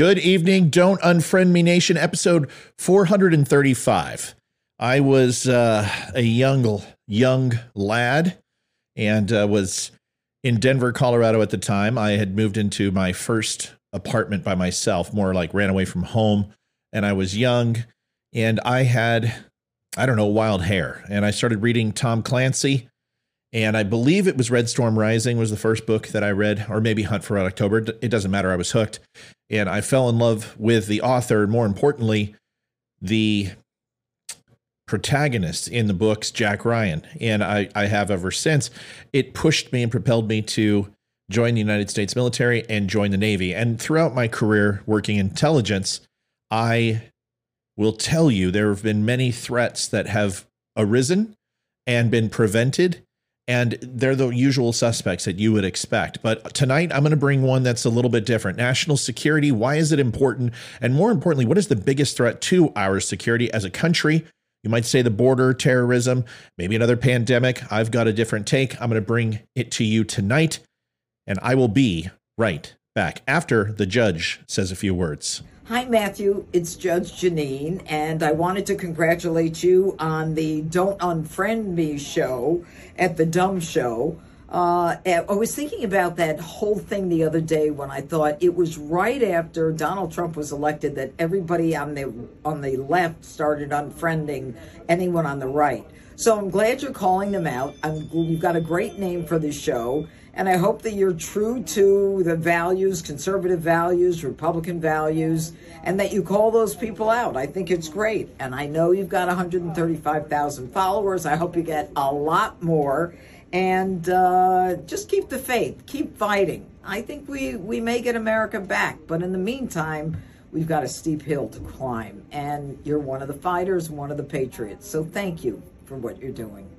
Good evening, Don't Unfriend Me Nation, episode 435. I was uh, a young, young lad and uh, was in Denver, Colorado at the time. I had moved into my first apartment by myself, more like ran away from home. And I was young and I had, I don't know, wild hair. And I started reading Tom Clancy and I believe it was Red Storm Rising was the first book that I read, or maybe Hunt for Red October. It doesn't matter. I was hooked, and I fell in love with the author, and more importantly, the protagonist in the books, Jack Ryan. And I, I have ever since. It pushed me and propelled me to join the United States military and join the Navy. And throughout my career working intelligence, I will tell you there have been many threats that have arisen and been prevented and they're the usual suspects that you would expect. But tonight, I'm going to bring one that's a little bit different. National security, why is it important? And more importantly, what is the biggest threat to our security as a country? You might say the border, terrorism, maybe another pandemic. I've got a different take. I'm going to bring it to you tonight, and I will be right back after the judge says a few words. Hi, Matthew. It's Judge Jeanine, and I wanted to congratulate you on the Don't Unfriend Me show at the Dumb Show. Uh, I was thinking about that whole thing the other day when I thought it was right after Donald Trump was elected that everybody on the on the left started unfriending anyone on the right. So I'm glad you're calling them out. I'm, you've got a great name for the show. And I hope that you're true to the values, conservative values, Republican values, and that you call those people out. I think it's great. And I know you've got 135,000 followers. I hope you get a lot more. And uh, just keep the faith, keep fighting. I think we, we may get America back. But in the meantime, we've got a steep hill to climb. And you're one of the fighters, one of the patriots. So thank you for what you're doing.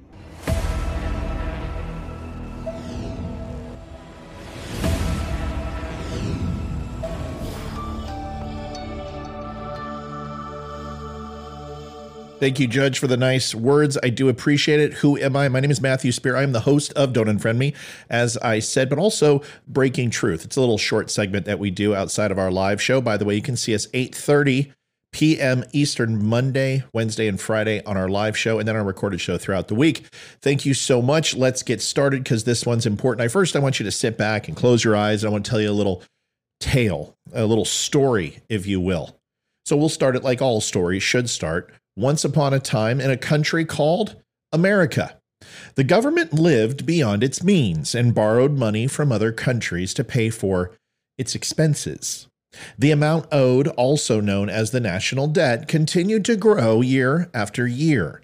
Thank you, Judge, for the nice words. I do appreciate it. Who am I? My name is Matthew Spear. I'm the host of Don't Unfriend Me, as I said, but also Breaking Truth. It's a little short segment that we do outside of our live show. By the way, you can see us 8:30 p.m. Eastern Monday, Wednesday, and Friday on our live show, and then our recorded show throughout the week. Thank you so much. Let's get started because this one's important. I first I want you to sit back and close your eyes. I want to tell you a little tale, a little story, if you will. So we'll start it like all stories should start once upon a time in a country called America. The government lived beyond its means and borrowed money from other countries to pay for its expenses. The amount owed, also known as the national debt, continued to grow year after year.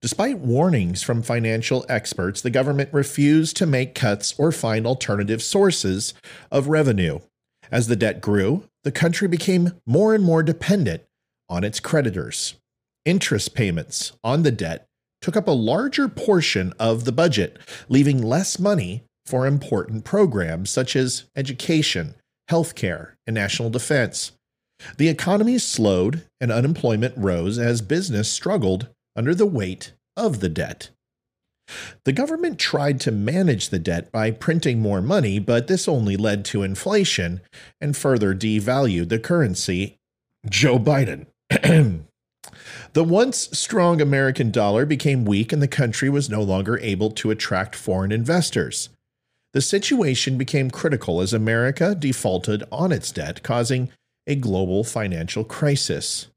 Despite warnings from financial experts, the government refused to make cuts or find alternative sources of revenue. As the debt grew, the country became more and more dependent on its creditors interest payments on the debt took up a larger portion of the budget, leaving less money for important programs such as education, healthcare, and national defense. The economy slowed and unemployment rose as business struggled under the weight of the debt. The government tried to manage the debt by printing more money, but this only led to inflation and further devalued the currency. Joe Biden. The once strong American dollar became weak and the country was no longer able to attract foreign investors. The situation became critical as America defaulted on its debt, causing a global financial crisis.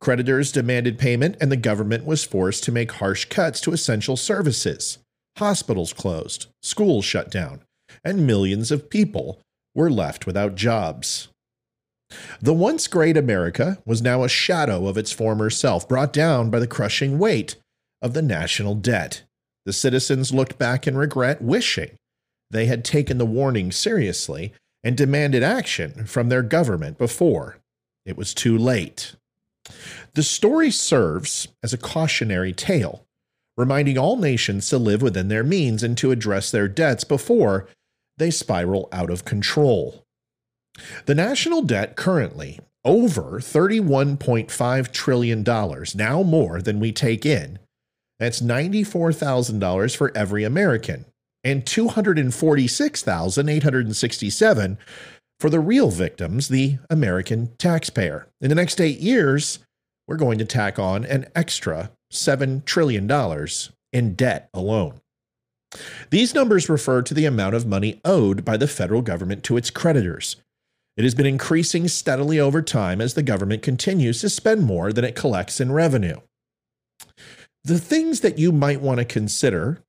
Creditors demanded payment, and the government was forced to make harsh cuts to essential services. Hospitals closed, schools shut down, and millions of people were left without jobs. The once great America was now a shadow of its former self, brought down by the crushing weight of the national debt. The citizens looked back in regret, wishing they had taken the warning seriously and demanded action from their government before it was too late. The story serves as a cautionary tale, reminding all nations to live within their means and to address their debts before they spiral out of control. The national debt currently over $31.5 trillion, now more than we take in. That's $94,000 for every American and 246,867 for the real victims, the American taxpayer. In the next eight years, we're going to tack on an extra $7 trillion in debt alone. These numbers refer to the amount of money owed by the federal government to its creditors. It has been increasing steadily over time as the government continues to spend more than it collects in revenue. The things that you might want to consider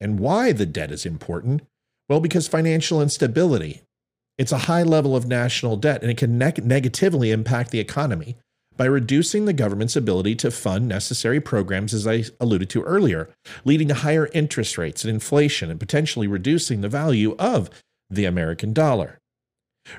and why the debt is important well, because financial instability, it's a high level of national debt and it can ne- negatively impact the economy by reducing the government's ability to fund necessary programs, as I alluded to earlier, leading to higher interest rates and inflation and potentially reducing the value of the American dollar.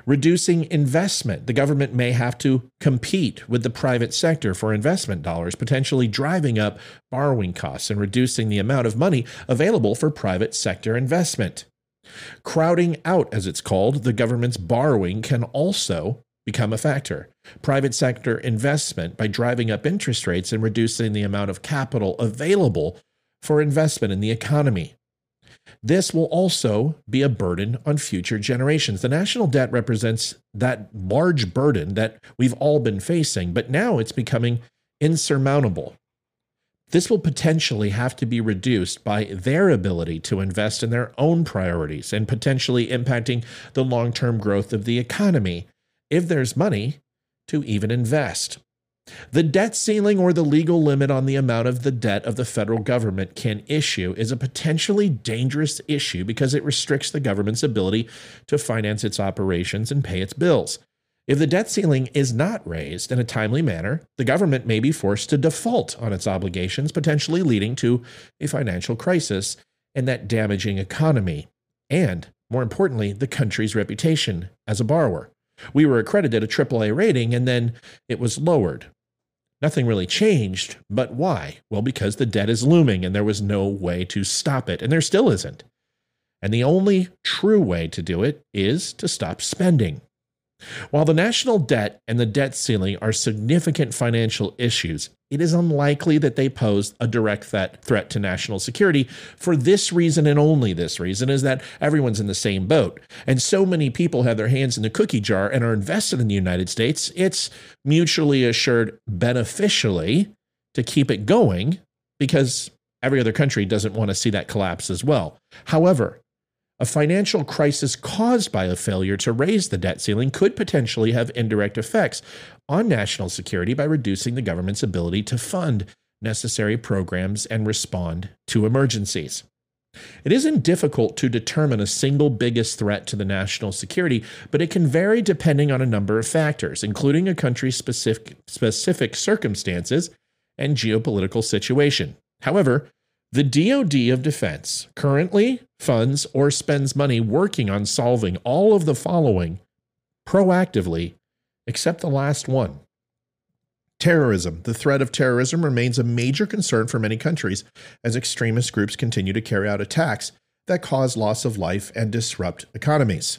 Reducing investment. The government may have to compete with the private sector for investment dollars, potentially driving up borrowing costs and reducing the amount of money available for private sector investment. Crowding out, as it's called, the government's borrowing can also become a factor. Private sector investment by driving up interest rates and reducing the amount of capital available for investment in the economy. This will also be a burden on future generations. The national debt represents that large burden that we've all been facing, but now it's becoming insurmountable. This will potentially have to be reduced by their ability to invest in their own priorities and potentially impacting the long term growth of the economy if there's money to even invest. The debt ceiling or the legal limit on the amount of the debt of the federal government can issue is a potentially dangerous issue because it restricts the government's ability to finance its operations and pay its bills. If the debt ceiling is not raised in a timely manner, the government may be forced to default on its obligations, potentially leading to a financial crisis and that damaging economy, and, more importantly, the country's reputation as a borrower. We were accredited a AAA rating and then it was lowered. Nothing really changed, but why? Well, because the debt is looming and there was no way to stop it, and there still isn't. And the only true way to do it is to stop spending. While the national debt and the debt ceiling are significant financial issues, it is unlikely that they pose a direct threat to national security for this reason and only this reason is that everyone's in the same boat. And so many people have their hands in the cookie jar and are invested in the United States, it's mutually assured beneficially to keep it going because every other country doesn't want to see that collapse as well. However, a financial crisis caused by a failure to raise the debt ceiling could potentially have indirect effects on national security by reducing the government's ability to fund necessary programs and respond to emergencies. It isn't difficult to determine a single biggest threat to the national security, but it can vary depending on a number of factors, including a country's specific, specific circumstances and geopolitical situation. However, the DoD of Defense currently funds or spends money working on solving all of the following proactively, except the last one. Terrorism. The threat of terrorism remains a major concern for many countries as extremist groups continue to carry out attacks that cause loss of life and disrupt economies.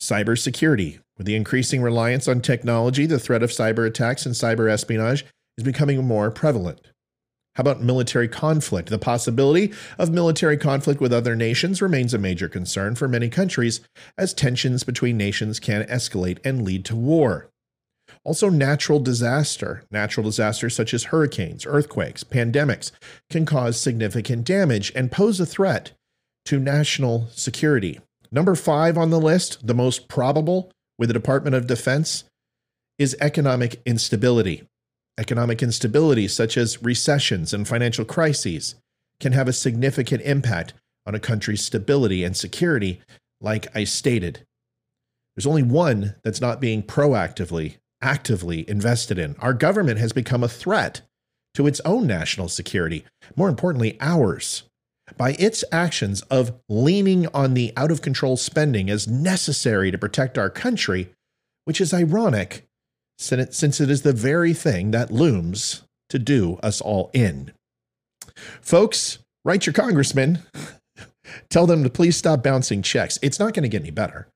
Cybersecurity. With the increasing reliance on technology, the threat of cyber attacks and cyber espionage is becoming more prevalent. How about military conflict? The possibility of military conflict with other nations remains a major concern for many countries, as tensions between nations can escalate and lead to war. Also, natural disaster. Natural disasters such as hurricanes, earthquakes, pandemics can cause significant damage and pose a threat to national security. Number five on the list, the most probable with the Department of Defense, is economic instability. Economic instability, such as recessions and financial crises, can have a significant impact on a country's stability and security, like I stated. There's only one that's not being proactively, actively invested in. Our government has become a threat to its own national security, more importantly, ours, by its actions of leaning on the out of control spending as necessary to protect our country, which is ironic since it is the very thing that looms to do us all in. Folks, write your congressman. Tell them to please stop bouncing checks. It's not going to get any better.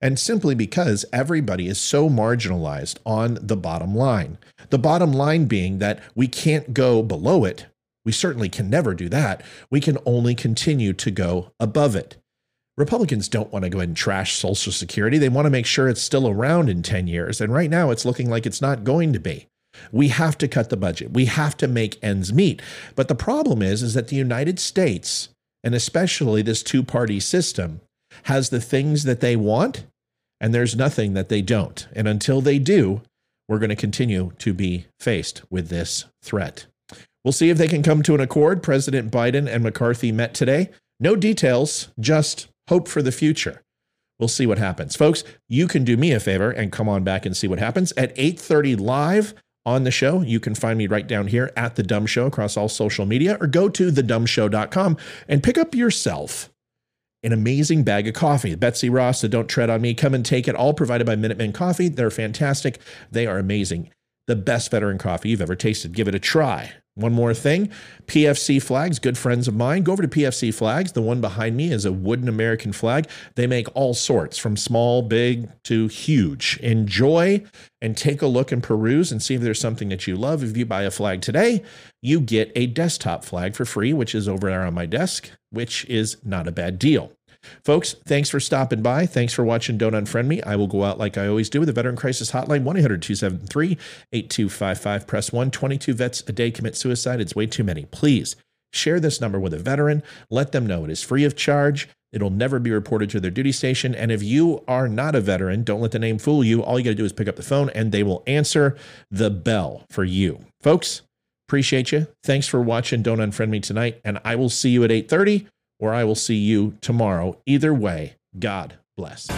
And simply because everybody is so marginalized on the bottom line. The bottom line being that we can't go below it. We certainly can never do that. We can only continue to go above it. Republicans don't want to go ahead and trash Social Security. They want to make sure it's still around in 10 years. And right now, it's looking like it's not going to be. We have to cut the budget. We have to make ends meet. But the problem is, is that the United States, and especially this two party system, has the things that they want, and there's nothing that they don't. And until they do, we're going to continue to be faced with this threat. We'll see if they can come to an accord. President Biden and McCarthy met today. No details, just hope for the future. We'll see what happens. Folks, you can do me a favor and come on back and see what happens at 8:30 live on the show. You can find me right down here at The Dumb Show across all social media or go to thedumbshow.com and pick up yourself an amazing bag of coffee. Betsy Ross, the Don't Tread on Me, come and take it. All provided by Minutemen Coffee. They're fantastic. They are amazing. The best veteran coffee you've ever tasted. Give it a try. One more thing PFC flags, good friends of mine. Go over to PFC flags. The one behind me is a wooden American flag. They make all sorts from small, big to huge. Enjoy and take a look and peruse and see if there's something that you love. If you buy a flag today, you get a desktop flag for free, which is over there on my desk, which is not a bad deal. Folks, thanks for stopping by. Thanks for watching Don't Unfriend Me. I will go out like I always do with the Veteran Crisis Hotline, 1 800 273 8255. Press 1. 22 vets a day commit suicide. It's way too many. Please share this number with a veteran. Let them know it is free of charge. It'll never be reported to their duty station. And if you are not a veteran, don't let the name fool you. All you got to do is pick up the phone and they will answer the bell for you. Folks, appreciate you. Thanks for watching Don't Unfriend Me tonight. And I will see you at 830 or I will see you tomorrow. Either way, God bless.